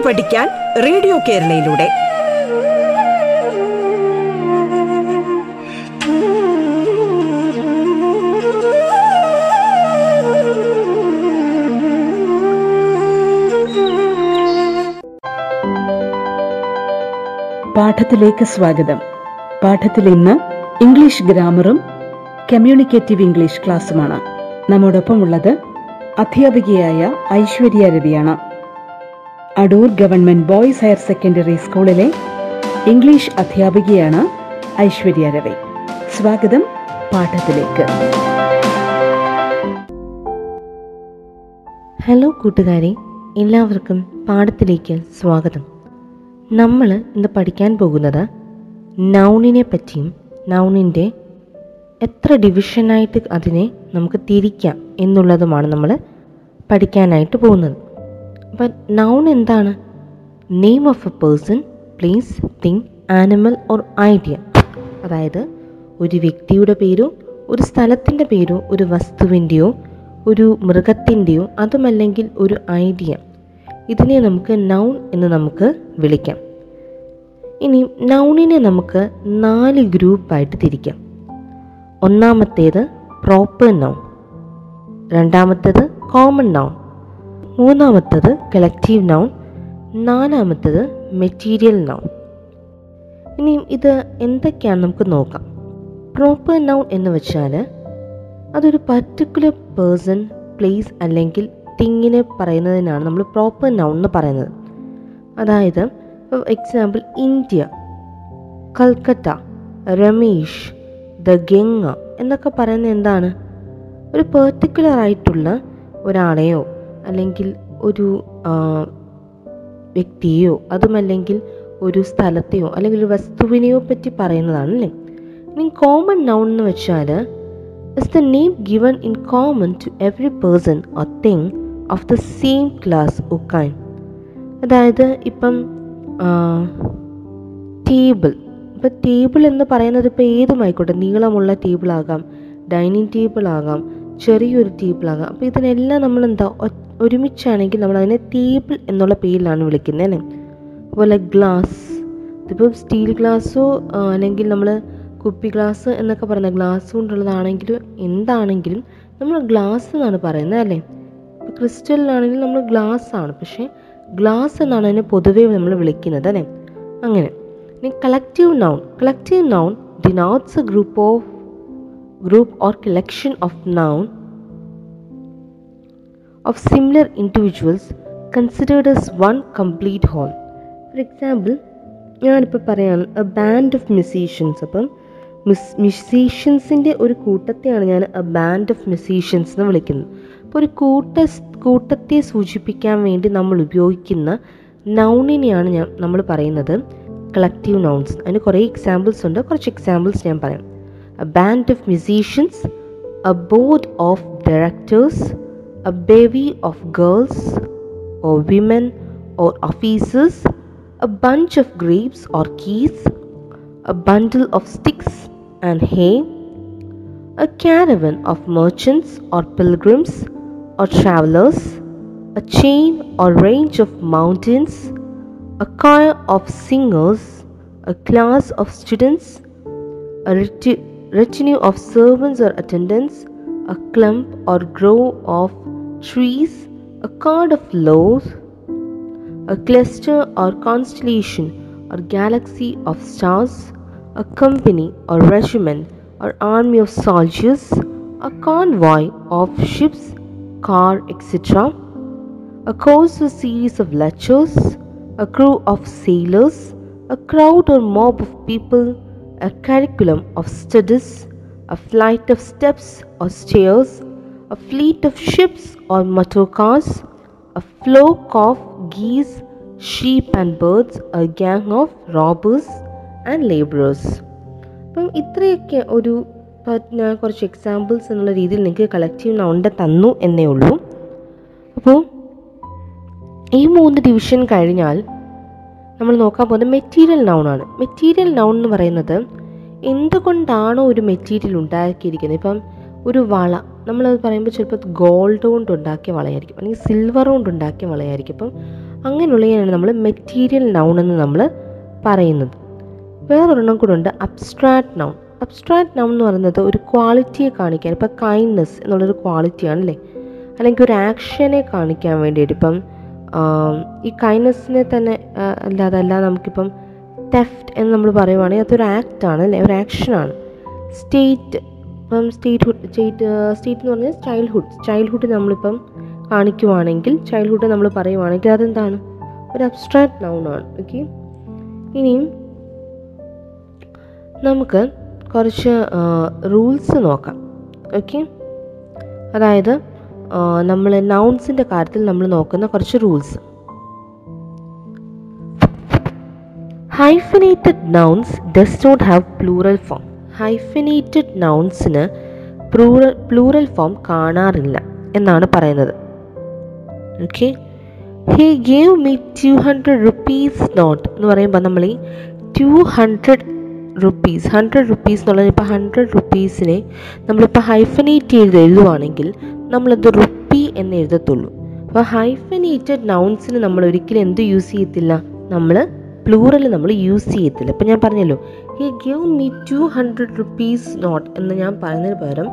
പാട്ട് പഠിക്കാൻ റേഡിയോ കേരളയിലൂടെ. പാഠത്തിലേക്ക് സ്വാഗതം. പാഠത്തിൽ ഇന്ന് ഇംഗ്ലീഷ് ഗ്രാമറും കമ്മ്യൂണിക്കേറ്റീവ് ഇംഗ്ലീഷ് ക്ലാസ്സുമാണ്. നമ്മോടൊപ്പമുള്ളത് അധ്യാപികയായ Aishwarya രവിയാണ്. Adoor government boys higher secondary സ്കൂളിലെ ഇംഗ്ലീഷ് അധ്യാപികയാണ് ഐശ്വര്യ രവി. സ്വാഗതം പാഠത്തിലേക്ക്. ഹലോ കൂട്ടുകാരെ എല്ലാവർക്കും പാഠത്തിലേക്ക് സ്വാഗതം. നമ്മൾ ഇന്ന് പഠിക്കാൻ പോകുന്നത് നൗണിനെ പറ്റിയും നൗണിന്റെ എത്ര ഡിവിഷനായിട്ട് അതിനെ നമുക്ക് തിരിക്കാം എന്നുള്ളതുമാണ് നമ്മൾ പഠിക്കാനായിട്ട് പോകുന്നത്. അപ്പം നൗൺ എന്താണ്? Name of a person place thing animal or idea അതായത് ഒരു വ്യക്തിയുടെ പേരോ ഒരു സ്ഥലത്തിന്റെ പേരോ ഒരു വസ്തുവിന്റെയോ ഒരു മൃഗത്തിന്റെയോ അതുമല്ലെങ്കിൽ ഒരു ഐഡിയ ഇതിനെ നമുക്ക് നൗൺ എന്ന് നമുക്ക് വിളിക്കാം. ഇനി നൗണിനെ നമുക്ക് നാല് ഗ്രൂപ്പായിട്ട് തിരിക്കാം. ഒന്നാമത്തേത് പ്രോപ്പർ നൗൺ രണ്ടാമത്തേത് കോമൺ നൗൺ മൂന്നാമത്തേത് കളക്റ്റീവ് നൗൺ നാലാമത്തത് മെറ്റീരിയൽ നൗൺ ഇനിയും ഇത് എന്തൊക്കെയാണ് നമുക്ക് നോക്കാം. പ്രോപ്പർ നൗൺ എന്ന് വെച്ചാൽ അതൊരു പർട്ടിക്കുലർ പേഴ്സൺ പ്ലേസ് അല്ലെങ്കിൽ തിങ്ങിനെ പറയുന്നതിനാണ് നമ്മൾ പ്രോപ്പർ നൗൺ എന്ന് പറയുന്നത്. അതായത് example India Calcutta Ramesh the Ganga എന്നൊക്കെ പറയുന്നത് എന്താണ്? ഒരു പെർട്ടിക്കുലർ ആയിട്ടുള്ള ഒരാളെയോ അല്ലെങ്കിൽ ഒരു വ്യക്തിയെയോ അതുമല്ലെങ്കിൽ ഒരു സ്ഥലത്തെയോ അല്ലെങ്കിൽ ഒരു വസ്തുവിനെയോ പറ്റി പറയുന്നതാണ് അല്ലേ ഇനി കോമൺ നൗൺ എന്ന് വെച്ചാൽ is the name given in common to every person or thing of the same class or kind അതായത് ഇപ്പം ടേബിൾ ഇപ്പം ടേബിൾ എന്ന് പറയുന്നത് ഇപ്പോൾ ഏതുമായിക്കോട്ടെ നീളമുള്ള ടേബിളാകാം ഡൈനിങ് ടേബിൾ ആകാം ചെറിയൊരു ടേബിൾ അപ്പോൾ ഇതിനെല്ലാം നമ്മൾ എന്താ ഒരുമിച്ചാണെങ്കിൽ നമ്മൾ അതിനെ ടേബിൾ എന്നുള്ള പേരിലാണ് വിളിക്കുന്നത് അല്ലേ? അതുപോലെ ഗ്ലാസ് ഇതിപ്പോൾ സ്റ്റീൽ ഗ്ലാസ്സോ അല്ലെങ്കിൽ നമ്മൾ കുപ്പി ഗ്ലാസ് എന്നൊക്കെ പറയുന്ന ഗ്ലാസ് കൊണ്ടുള്ളതാണെങ്കിലും എന്താണെങ്കിലും നമ്മൾ ഗ്ലാസ് എന്നാണ് പറയുന്നത് അല്ലേ? ഇപ്പോൾ ക്രിസ്റ്റലിലാണെങ്കിൽ നമ്മൾ ഗ്ലാസ് ആണ് പക്ഷേ ഗ്ലാസ് എന്നാണ് അതിനെ പൊതുവേ നമ്മൾ വിളിക്കുന്നത് അല്ലേ? അങ്ങനെ. ഇനി collective noun collective noun denotes a group of group or collection of noun of similar individuals considered as one complete whole. For example, ഞാനിപ്പോൾ പറയാണ് എ ബാൻഡ് ഓഫ് മ്യൂസീഷ്യൻസ് അപ്പം മിസ് മ്യൂസീഷ്യൻസിന്റെ ഒരു കൂട്ടത്തെയാണ് ഞാൻ എ ബാൻഡ് ഓഫ് മ്യൂസീഷ്യൻസ് എന്ന് വിളിക്കുന്നത്. അപ്പോൾ ഒരു കൂട്ട കൂട്ടത്തെ സൂചിപ്പിക്കാൻ വേണ്ടി നമ്മൾ ഉപയോഗിക്കുന്ന നൗണിനെയാണ് ഞാൻ നമ്മൾ പറയുന്നത്. കളക്റ്റീവ് നൗൺസ് അതിന് കുറേ എക്സാമ്പിൾസ് ഉണ്ട്. കുറച്ച് എക്സാമ്പിൾസ് ഞാൻ പറയാം. a band of musicians, a board of directors, a bevy of girls or women or officers, a bunch of grapes or keys, a bundle of sticks and hay, a caravan of merchants or pilgrims or travelers, a chain or range of mountains, a choir of singers, a class of students, a, retinue of servants or attendants, a clump or grove of trees, a cord of laws, a cluster or constellation or galaxy of stars, a company or regiment or army of soldiers, a convoy of ships, car, etc., a course or series of lectures, a crew of sailors, a crowd or mob of people, a curriculum of studies, a flight of steps or stairs, a fleet of ships or motor cars, a flock of geese, sheep and birds, a gang of robbers and laborers. അപ്പം ഇത്രയൊക്കെ ഒരു കുറച്ച് examples എന്നുള്ള രീതിയിൽ നിങ്ങൾക്ക് collective നൗണ്ട് തന്നു എന്നേ ഉള്ളൂ അപ്പോൾ ഈ മൂന്ന് ഡിവിഷൻ കഴിഞ്ഞാൽ നമ്മൾ നോക്കാൻ പോകുന്നത് മെറ്റീരിയൽ നൗണാണ് മെറ്റീരിയൽ നൗൺ എന്ന് പറയുന്നത് എന്തുകൊണ്ടാണോ ഒരു മെറ്റീരിയൽ ഉണ്ടാക്കിയിരിക്കുന്നത്? ഇപ്പം ഒരു വള നമ്മളത് പറയുമ്പോൾ ചിലപ്പോൾ ഗോൾഡ് കൊണ്ട് ഉണ്ടാക്കിയ വളയായിരിക്കും. അല്ലെങ്കിൽ സിൽവർ കൊണ്ട് ഉണ്ടാക്കിയ വളയായിരിക്കും. അപ്പം അങ്ങനെയുള്ളതിനാണ് നമ്മൾ മെറ്റീരിയൽ നൗൺ എന്ന് നമ്മൾ പറയുന്നത്. വേറൊരെണ്ണം കൂടെ ഉണ്ട് അബ്സ്ട്രാക്ട് നൗൺ അബ്സ്ട്രാക്ട് നൗൺ എന്ന് പറയുന്നത് ഒരു ക്വാളിറ്റിയെ കാണിക്കാൻ ഇപ്പോൾ കൈൻഡ്നെസ് എന്നുള്ളൊരു ക്വാളിറ്റിയാണ് അല്ലേ അല്ലെങ്കിൽ ഒരു ആക്ഷനെ കാണിക്കാൻ വേണ്ടിയിട്ട് ഇപ്പം ഈ കൈൻഡ്നെസ്സിനെ തന്നെ അല്ല അതല്ല നമുക്കിപ്പം തെഫ്റ്റ് എന്ന് നമ്മൾ പറയുവാണെങ്കിൽ അതൊരു ആക്റ്റാണ് അല്ലേ? ഒരു ആക്ഷനാണ് സ്റ്റേറ്റ് ഇപ്പം സ്റ്റേറ്റ്ഹുഡ് സ്റ്റേറ്റ് സ്റ്റേറ്റ് എന്ന് പറഞ്ഞാൽ ചൈൽഡ്ഹുഡ് ചൈൽഡ്ഹുഡ് നമ്മളിപ്പം കാണിക്കുവാണെങ്കിൽ ചൈൽഡ്ഹുഡ് നമ്മൾ പറയുവാണെങ്കിൽ അതെന്താണ്? ഒരു അബ്സ്ട്രാക്ട് നൗണാണ് ഓക്കെ ഇനിയും നമുക്ക് കുറച്ച് റൂൾസ് നോക്കാം. ഓക്കെ അതായത് നമ്മൾ നൗൺസിന്റെ കാര്യത്തിൽ നമ്മൾ നോക്കുന്ന കുറച്ച് rules hyphenated nouns does not have plural form hyphenated നൗൺസിന് plural plural form കാണാറില്ല എന്നാണ് പറയുന്നത്. Okay he gave me two hundred rupees note എന്ന് പറയുമ്പോൾ നമ്മൾ ഈ two hundred rupees hundred rupees എന്നുള്ളത് ഇപ്പോൾ ഹൺഡ്രഡ് റുപ്പീസിനെ നമ്മളിപ്പോൾ ഹൈഫനേറ്റ് ചെയ്ത് എഴുതുവാണെങ്കിൽ നമ്മളത് റുപ്പി എന്ന് എഴുതത്തുള്ളൂ. അപ്പോൾ ഹൈഫനേറ്റഡ് നൗൺസിന് നമ്മൾ ഒരിക്കലും എന്ത് യൂസ് ചെയ്യത്തില്ല? നമ്മൾ പ്ലൂറൽ നമ്മൾ യൂസ് ചെയ്യത്തില്ല. ഇപ്പം ഞാൻ പറഞ്ഞല്ലോ he gave me two hundred rupees note എന്ന് ഞാൻ പറയുന്നതിന് പകരം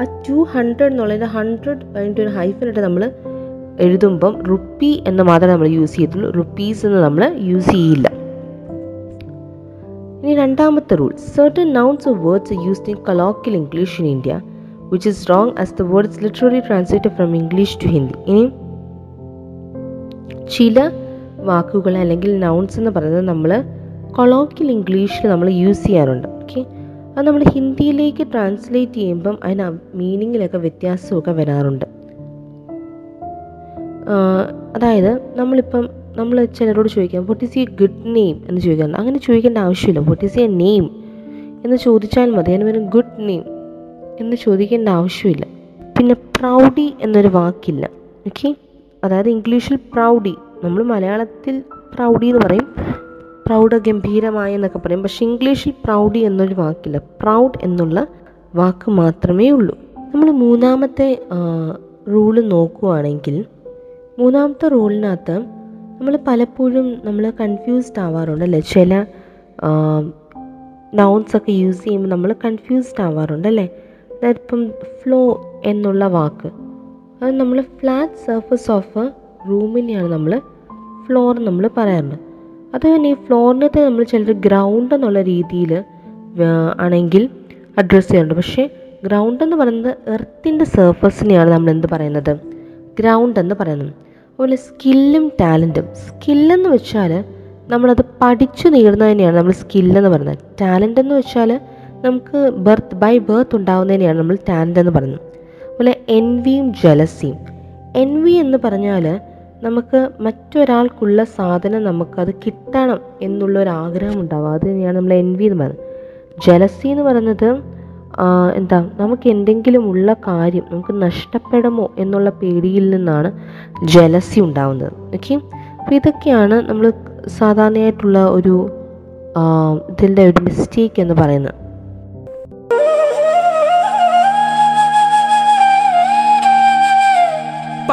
ആ ടു ഹൺഡ്രഡ് എന്നുള്ളതിന്റെ ഹൺഡ്രഡ് അതിന്റെ ഒരു ഹൈഫനായിട്ട് നമ്മൾ എഴുതുമ്പം റുപ്പി എന്ന് മാത്രമേ നമ്മൾ യൂസ് ചെയ്യത്തുള്ളൂ. റുപ്പീസ് എന്ന് നമ്മൾ യൂസ് ചെയ്യില്ല. ഇനി രണ്ടാമത്തെ rule certain nouns of words used in in English in India. Which is wrong as the word is literally translated from English to Hindi. ഇനി ചില വാക്കുകൾ അല്ലെങ്കിൽ നൗൺസ് എന്ന് പറയുന്നത് നമ്മൾ കൊളോക്കിൽ ഇംഗ്ലീഷിൽ നമ്മൾ യൂസ് ചെയ്യാറുണ്ട്. ഓക്കെ അത് നമ്മൾ ഹിന്ദിയിലേക്ക് ട്രാൻസ്ലേറ്റ് ചെയ്യുമ്പം അതിന് മീനിങ്ങിലൊക്കെ വ്യത്യാസമൊക്കെ വരാറുണ്ട്. അതായത് നമ്മളിപ്പം നമ്മൾ ചിലരോട് ചോദിക്കാം what is a good name എന്ന് ചോദിക്കാറുണ്ട്. അങ്ങനെ ചോദിക്കേണ്ട ആവശ്യമില്ല. വട്ട് ഈസ് എ നെയിം എന്ന് ചോദിച്ചാൽ മതി. അതിന് വരും ഗുഡ് നെയിം എന്ന് ചോദിക്കേണ്ട ആവശ്യമില്ല. പിന്നെ പ്രൗഡി എന്നൊരു വാക്കില്ല. ഓക്കെ? അതായത് ഇംഗ്ലീഷിൽ പ്രൗഡി. നമ്മൾ മലയാളത്തിൽ പ്രൗഡി എന്ന് പറയും. പ്രൗഢ ഗംഭീരമായി എന്നൊക്കെ പറയും. പക്ഷേ ഇംഗ്ലീഷിൽ പ്രൗഡി എന്നൊരു വാക്കില്ല. പ്രൗഡ് എന്നുള്ള വാക്ക് മാത്രമേ ഉള്ളൂ. നമ്മൾ മൂന്നാമത്തെ റൂൾ നോക്കുവാണെങ്കിൽ മൂന്നാമത്തെ റൂളിനകത്ത് നമ്മൾ പലപ്പോഴും നമ്മൾ കൺഫ്യൂസ്ഡ് ആവാറുണ്ട് അല്ലേ? ചില നൗൺസ് ഒക്കെ യൂസ് ചെയ്യുമ്പോൾ നമ്മൾ കൺഫ്യൂസ്ഡ് ആവാറുണ്ട് അല്ലേ? അതായത് ഇപ്പം ഫ്ലോ എന്നുള്ള വാക്ക്. അത് നമ്മൾ ഫ്ലാറ്റ് സർഫസ് ഓഫ് റൂമിനെയാണ് നമ്മൾ ഫ്ലോർ നമ്മൾ പറയാറുണ്ട്. അത് തന്നെ ഈ ഫ്ലോറിനത്തെ നമ്മൾ ചിലർ ഗ്രൗണ്ട് എന്നുള്ള രീതിയിൽ ആണെങ്കിൽ അഡ്രസ്സ് ചെയ്യാറുണ്ട്. പക്ഷേ ഗ്രൗണ്ട് എന്ന് പറയുന്നത് എർത്തിന്റെ സർഫസിനെയാണ് നമ്മൾ എന്ത് പറയുന്നത്? ഗ്രൗണ്ട് എന്ന് പറയുന്നത്. അതുപോലെ സ്കില്ലും ടാലന്റും സ്കില്ലെന്ന് വെച്ചാൽ നമ്മളത് പഠിച്ചു നേടുന്നതിനെയാണ് നമ്മൾ സ്കില്ലെന്ന് പറയുന്നത്. ടാലന്റ് എന്ന് വെച്ചാൽ നമുക്ക് ബർത്ത് ബൈ ബർത്ത് ഉണ്ടാകുന്നതിനെയാണ് നമ്മൾ ടാലന്റ് എന്ന് പറയുന്നത്. അതുപോലെ എൻവിയും ജലസിയും എൻവി എന്ന് പറഞ്ഞാൽ നമുക്ക് മറ്റൊരാൾക്കുള്ള സാധനം നമുക്കത് കിട്ടണം എന്നുള്ള ഒരു ആഗ്രഹം ഉണ്ടാവുക. അത് തന്നെയാണ് നമ്മൾ എൻവി എന്ന് പറയുന്നത്. ജലസി എന്ന് പറയുന്നത് എന്താ നമുക്ക് എന്തെങ്കിലും ഉള്ള കാര്യം നമുക്ക് നഷ്ടപ്പെടുമോ എന്നുള്ള പേടിയിൽ നിന്നാണ് ജലസി ഉണ്ടാവുന്നത്. ഓക്കെ അപ്പോൾ ഇതൊക്കെയാണ് നമ്മൾ സാധാരണയായിട്ടുള്ള ഒരു ഇതിന്റെ ഒരു മിസ്റ്റേക്ക് എന്ന് പറയുന്നത്.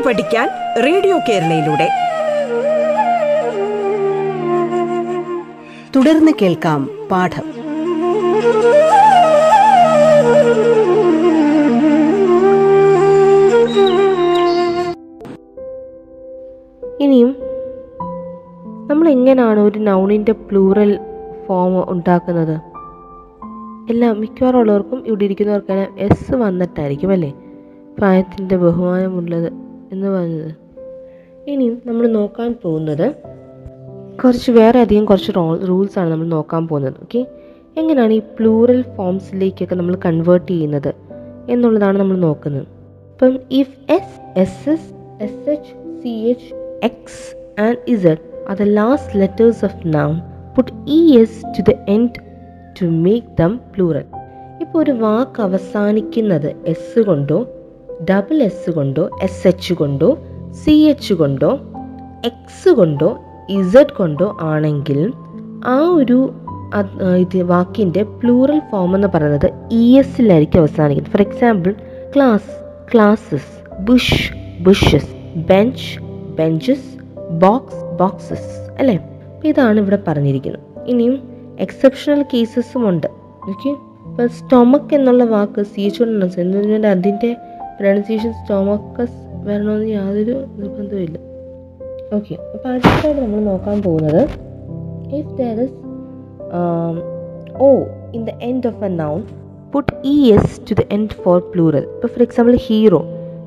കേട്ടു പഠിക്കാൻ റേഡിയോ കേരളയിലൂടെ. തുടർന്ന് കേൾക്കാം പാഠം. ഇനിയും നമ്മൾ എങ്ങനെയാണ് ഒരു നൗണിന്റെ പ്ലൂറൽ ഫോം ഉണ്ടാക്കുന്നത്? എല്ലാം മിക്കവാറും ഉള്ളവർക്കും ഇവിടെ ഇരിക്കുന്നവർക്കെല്ലാം എസ് വന്നിട്ടായിരിക്കും അല്ലേ? പ്രായത്തിന്റെ ബഹുമാനമുള്ളത്. എന്ന് പറഞ്ഞത്. ഇനിയും നമ്മൾ നോക്കാൻ പോകുന്നത് കുറച്ച് വേറെ അധികം കുറച്ച് റോ റൂൾസാണ് നമ്മൾ നോക്കാൻ പോകുന്നത് ഓക്കെ എങ്ങനെയാണ് ഈ പ്ലൂറൽ ഫോംസിലേക്കൊക്കെ നമ്മൾ കൺവേർട്ട് ചെയ്യുന്നത് എന്നുള്ളതാണ് നമ്മൾ നോക്കുന്നത്. ഇപ്പം if S S S S H C H X and Z are the last letters of noun put E S to the end to make them plural ഇപ്പോൾ ഒരു വാക്ക് അവസാനിക്കുന്നത് എസ് കൊണ്ടോ ഡബിൾ എസ് കൊണ്ടോ എസ് എച്ച് കൊണ്ടോ C H കൊണ്ടോ X കൊണ്ടോ Z കൊണ്ടോ ആണെങ്കിൽ ആ ഒരു ഇത് വാക്കിന്റെ പ്ലൂറൽ ഫോം എന്ന് പറയുന്നത് ഇ എസിലായിരിക്കും അവസാനിക്കുന്നത്. For example class classes bush bushes bench benches box boxes അല്ലേ? ഇതാണ് ഇവിടെ പറഞ്ഞിരിക്കുന്നത്. ഇനിയും എക്സെപ്ഷണൽ കേസസും ഉണ്ട്. ഓക്കെ ഇപ്പോൾ സ്റ്റൊമക്ക് എന്നുള്ള വാക്ക് സി എച്ച് കൊണ്ട് അതിന്റെ പ്രൊണൗൺസിയേഷൻ സ്റ്റോമക്കസ് വരണമെന്ന് യാതൊരു നിർബന്ധവുമില്ല. ഓക്കെ അപ്പോൾ അടുത്തതായിട്ട് നമ്മൾ നോക്കാൻ പോകുന്നത്. If there is O in the end of a noun put E S to the end for plural ഇപ്പോൾ ഫോർ എക്സാമ്പിൾ ഹീറോ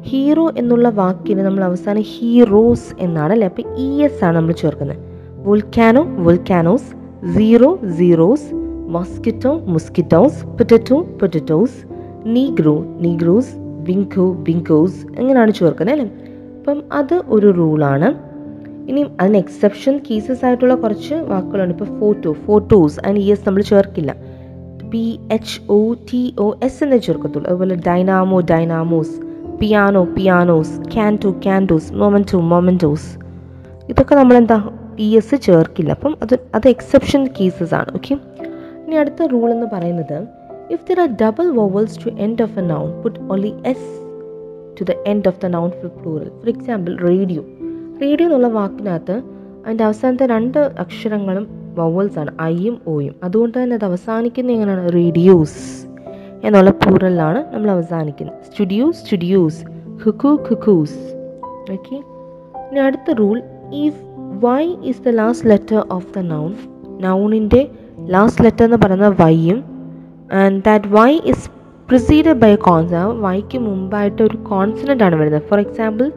ഹീറോ എന്നുള്ള വാക്കിന് നമ്മൾ അവസാനം ഹീറോസ് എന്നാണ് അല്ലേ? അപ്പോൾ ഇ എസ് ആണ് നമ്മൾ ചേർക്കുന്നത്. Volcano volcanoes zero zeroes mosquito mosquitoes potato potatoes negro negroes bingo bingoes എങ്ങനെയാണ് ചേർക്കുന്നത് അല്ലേ? അപ്പം അത് ഒരു റൂളാണ് ഇനിയും അതിന് എക്സെപ്ഷൻ കേസസ് ആയിട്ടുള്ള കുറച്ച് വാക്കുകളുണ്ട്. ഇപ്പോൾ ഫോട്ടോ ഫോട്ടോസ് അതിന് ഇ എസ് നമ്മൾ ചേർക്കില്ല. P H O T O S എന്നേ ചേർക്കത്തുള്ളൂ. അതുപോലെ dynamo dynamos piano pianos canto cantos memento mementos ഇതൊക്കെ നമ്മളെന്താ ഇ എസ് ചേർക്കില്ല. അപ്പം അത് അത് എക്സെപ്ഷൻ കേസസ് ആണ്. ഓക്കെ ഇനി അടുത്ത റൂൾ എന്ന് പറയുന്നത് if there are double vowels to end of a noun, put only s to the end of the noun for plural. For example, radio. Radio എന്നുള്ള വാക്കിനകത്ത് അതിന്റെ അവസാനത്തെ രണ്ട് അക്ഷരങ്ങളും വവൽസ് ആണ് ഐയും ഓയും അതുകൊണ്ട് തന്നെ അത് അവസാനിക്കുന്നത് എങ്ങനെയാണ്? റേഡിയോസ് എന്നുള്ള പ്ലൂറലിലാണ് നമ്മൾ അവസാനിക്കുന്നത്. Studio studios cuckoo cuckoos okay ഇനി അടുത്ത rule if Y is the last letter of the noun നൗണിന്റെ last letter എന്ന് പറയുന്നത് വൈയും and that Y is preceded by consonant വൈക്ക് മുമ്പായിട്ട് ഒരു കോൺസണന്റ് ആണ് വരുന്നത്. ഫോർ എക്സാമ്പിൾ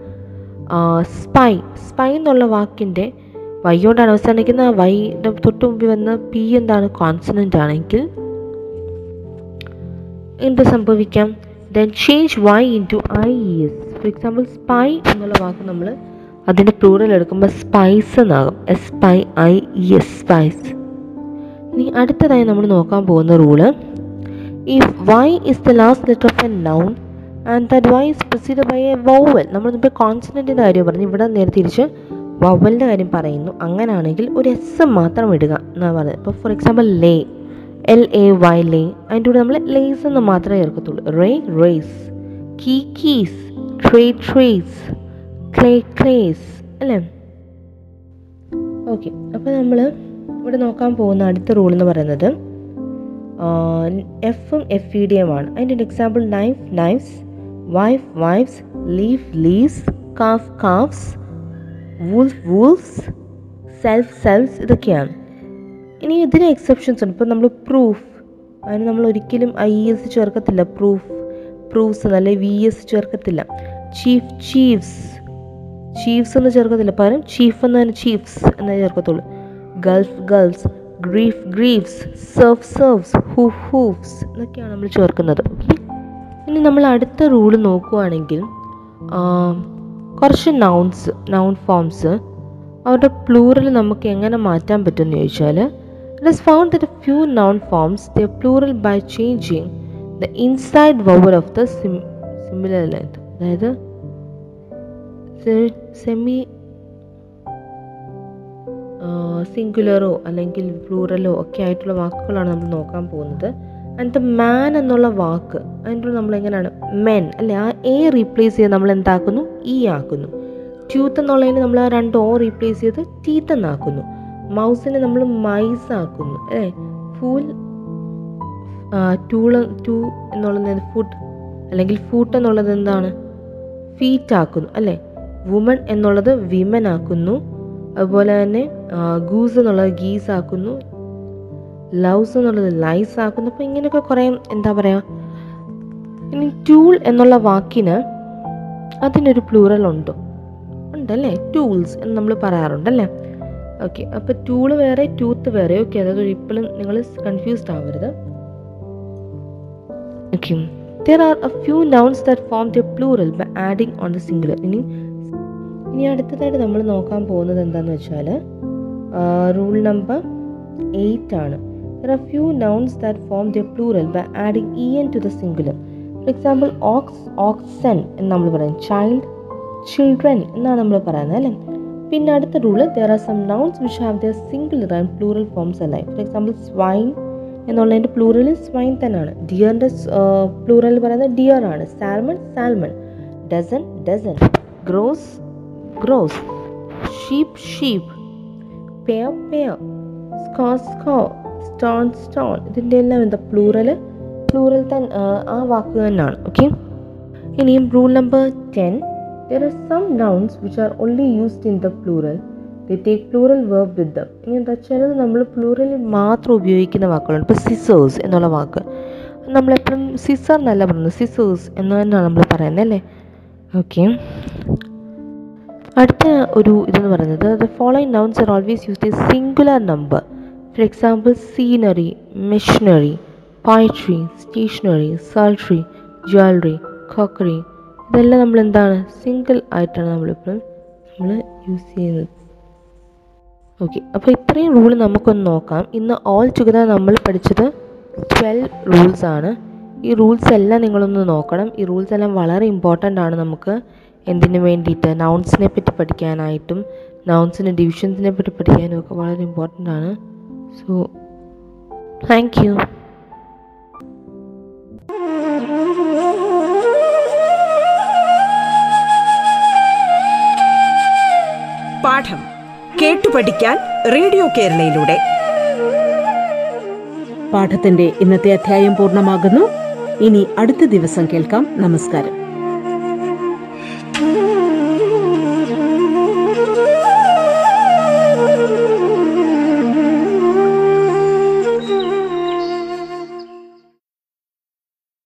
സ്പൈ സ്പൈ എന്നുള്ള വാക്കിന്റെ വൈയോണ്ടാണ് അവസാനിക്കുന്ന വൈയുടെ തൊട്ട് മുമ്പിൽ വന്ന പി എന്താണ്? കോൺസണന്റ് ആണെങ്കിൽ എന്ത് സംഭവിക്കാം? Then change Y into I S for example spy എന്നുള്ള വാക്ക് നമ്മൾ അതിന്റെ പ്ലൂറൽ എടുക്കുമ്പോൾ സ്പൈസ് എന്നാകും. S P I E S spies ഇനി അടുത്തതായി നമ്മൾ നോക്കാൻ പോകുന്ന rule if Y is the last letter of a noun and that Y is proceed by a vowel നമ്മൾ മുമ്പ് കോൺസെന്റിന്റെ കാര്യം പറഞ്ഞു ഇവിടെ നേരെ തിരിച്ച് വവലിന്റെ കാര്യം പറയുന്നു. അങ്ങനെയാണെങ്കിൽ ഒരു എസ് മാത്രം ഇടുക എന്നാണ് പറയുന്നത് ഇപ്പോൾ for example lay L A Y lay അതിന്റെ കൂടെ നമ്മൾ ലേസ് എന്ന് മാത്രമേ ചേർക്കത്തുള്ളൂ. Ray rays key keys tray trays clay clays അല്ലേ? ഓക്കെ അപ്പോൾ നമ്മൾ ഇവിടെ നോക്കാൻ പോകുന്ന അടുത്ത റൂൾ എന്ന് പറയുന്നത് എഫും എഫ് ഇ ഡി ആണ്. അതിന്റെ example knife knifes wife wifes leaf leaves calf calfs wolf wolfs self selfs ഇതൊക്കെയാണ്. ഇനി ഇതിന് എക്സെപ്ഷൻസ് ഉണ്ട്. ഇപ്പോൾ നമ്മൾ പ്രൂഫ് അതിന് നമ്മൾ ഒരിക്കലും ഐ എസ് ചേർക്കത്തില്ല. പ്രൂഫ് പ്രൂഫ്സ് അല്ലെ വി എസ് ചേർക്കത്തില്ല. ചീഫ് ചീഫ്സ് ചീഫ്സ് എന്ന് ചേർക്കത്തില്ല. പകരം ചീഫ് എന്ന് തന്നെ ചീഫ്സ് എന്നേ ചേർക്കത്തുള്ളൂ. Gulf gulfs grief griefs serf serfs hoof hoofs എന്നൊക്കെയാണ് നമ്മൾ ചേർക്കുന്നത്. ഓക്കെ ഇനി നമ്മൾ അടുത്ത റൂൾ നോക്കുവാണെങ്കിൽ കുറച്ച് നൗൺസ് നൗൺ ഫോംസ് അവരുടെ പ്ലൂറൽ നമുക്ക് എങ്ങനെ മാറ്റാൻ പറ്റുമെന്ന് ചോദിച്ചാൽ it is found that few noun forms the plural by changing the inside vowel of the similar length അതായത് സെമി സിംഗുലറോ അല്ലെങ്കിൽ പ്ലൂറലോ ഒക്കെ ആയിട്ടുള്ള വാക്കുകളാണ് നമ്മൾ നോക്കാൻ പോകുന്നത്. ദ മാൻ എന്നുള്ള വാക്ക് അതിന്റെ നമ്മൾ എങ്ങനെയാണ് മെൻ അല്ലെ? ആ എ റീപ്ലേസ് ചെയ്ത് നമ്മൾ എന്താക്കുന്നു? ഇ ആക്കുന്നു. ട്യൂത്ത് എന്നുള്ളതിന് നമ്മൾ ആ രണ്ട് ഓ റീപ്ലേസ് ചെയ്ത് ടീത്ത് എന്നാക്കുന്നു. മൗസിനെ നമ്മൾ മൈസ് ആക്കുന്നു അല്ലേ? ഫൂൽ ടൂൾ ടൂ എന്നുള്ളത് ഫുഡ് അല്ലെങ്കിൽ ഫൂട്ട് എന്നുള്ളത് എന്താണ്? ഫീറ്റ് ആക്കുന്നു അല്ലേ? വുമൺ എന്നുള്ളത് വിമൻ ആക്കുന്നു. അതുപോലെ തന്നെ ഗൂസ് എന്നുള്ളത് ഗീസ് ആക്കുന്നു. ലവ്സ് എന്നുള്ളത് ലൈസ് ആക്കുന്നു. അപ്പോൾ ഇങ്ങനെയൊക്കെ കുറേ എന്താ പറയുക ഇനി ടൂൾ എന്നുള്ള വാക്കിന് അതിനൊരു പ്ലൂറൽ ഉണ്ടോ. ഉണ്ടല്ലേ? ടൂൾസ് എന്ന് നമ്മൾ പറയാറുണ്ടല്ലേ? ഓക്കെ അപ്പോൾ ടൂൾ വേറെ ടൂത്ത് വേറെ. ഓക്കെ അതായത് ഇപ്പോഴും നിങ്ങൾ കൺഫ്യൂസ്ഡ് ആവരുത്. Okay there are a few nouns that form the plural by adding on the singular ഇനി ഇനി അടുത്തതായിട്ട് നമ്മൾ നോക്കാൻ പോകുന്നത് എന്താണെന്ന് വെച്ചാൽ റൂൾ നമ്പർ എയ്റ്റ് ആണ്. Few nouns that form the plural by adding E N to the singular for example ox oxen എന്ന് നമ്മൾ പറയും. ചൈൽഡ് ചിൽഡ്രൻ എന്നാണ് നമ്മൾ പറയുന്നത് അല്ലേ? പിന്നെ അടുത്ത rule there are some nouns which have their singular and plural forms alike for example swine എന്നുള്ളതിന്റെ പ്ലൂറൽ സ്വൈൻ തന്നെയാണ്. ഡിയറിന്റെ പ്ലൂറൽ പറയുന്നത് ഡിയർ ആണ്. Salmon salmon dozen dozen gross gross Sheep, sheep. Pair pair score score Stone, stone. ഇതിന്റെ എല്ലാം എന്താ? Plural plural തന്നെ ആ വാക്ക് തന്നെയാണ് ഓക്കെ ഇനിയും rule number ten there are some nouns which are only used in the plural the take plural verb with them ഇനി എന്താ ചിലത് നമ്മൾ പ്ലൂറലിൽ മാത്രം ഉപയോഗിക്കുന്ന വാക്കുകളുണ്ട് ഇപ്പോൾ സിസേഴ്സ് എന്നുള്ള വാക്ക്. നമ്മളെപ്പോഴും സിസർ എന്നല്ല പറയുന്നത്. സിസേഴ്സ് എന്ന് തന്നെയാണ് നമ്മൾ പറയുന്നത് അല്ലേ? ഓക്കെ അടുത്ത ഒരു ഇതെന്ന് പറയുന്നത് the following nouns are always use the singular number for example scenery machinery poetry stationery sultry jewellery cookery ഇതെല്ലാം നമ്മൾ എന്താണ്? സിംഗിൾ ആയിട്ടാണ് നമ്മളിപ്പോഴും നമ്മൾ യൂസ് ചെയ്യുന്നത്. ഓക്കെ അപ്പോൾ ഇത്രയും റൂൾ നമുക്കൊന്ന് നോക്കാം. ഇന്ന് ഓൾ ടുഗദർ നമ്മൾ പഠിച്ചത് ട്വൽവ് റൂൾസ് ആണ്. ഈ റൂൾസ് എല്ലാം നിങ്ങളൊന്ന് നോക്കണം. ഈ റൂൾസ് എല്ലാം വളരെ ഇമ്പോർട്ടന്റ് ആണ് നമുക്ക് എന്തിനു വേണ്ടിയിട്ട് നൗൺസിനെ പറ്റി പഠിക്കാനായിട്ടും നൗൺസിന്റെ ഡിവിഷൻസിനെ പറ്റി പഠിക്കാനും ഒക്കെ വളരെ ഇമ്പോർട്ടന്റ് ആണ്. സോ താങ്ക് യു പാഠം കേട്ടു പഠിക്കാൻ റേഡിയോ കേരളയിലൂടെ. പാഠത്തിന്റെ ഇന്നത്തെ അധ്യായം പൂർണമാകുന്നു. ഇനി അടുത്ത ദിവസം കേൾക്കാം. നമസ്കാരം.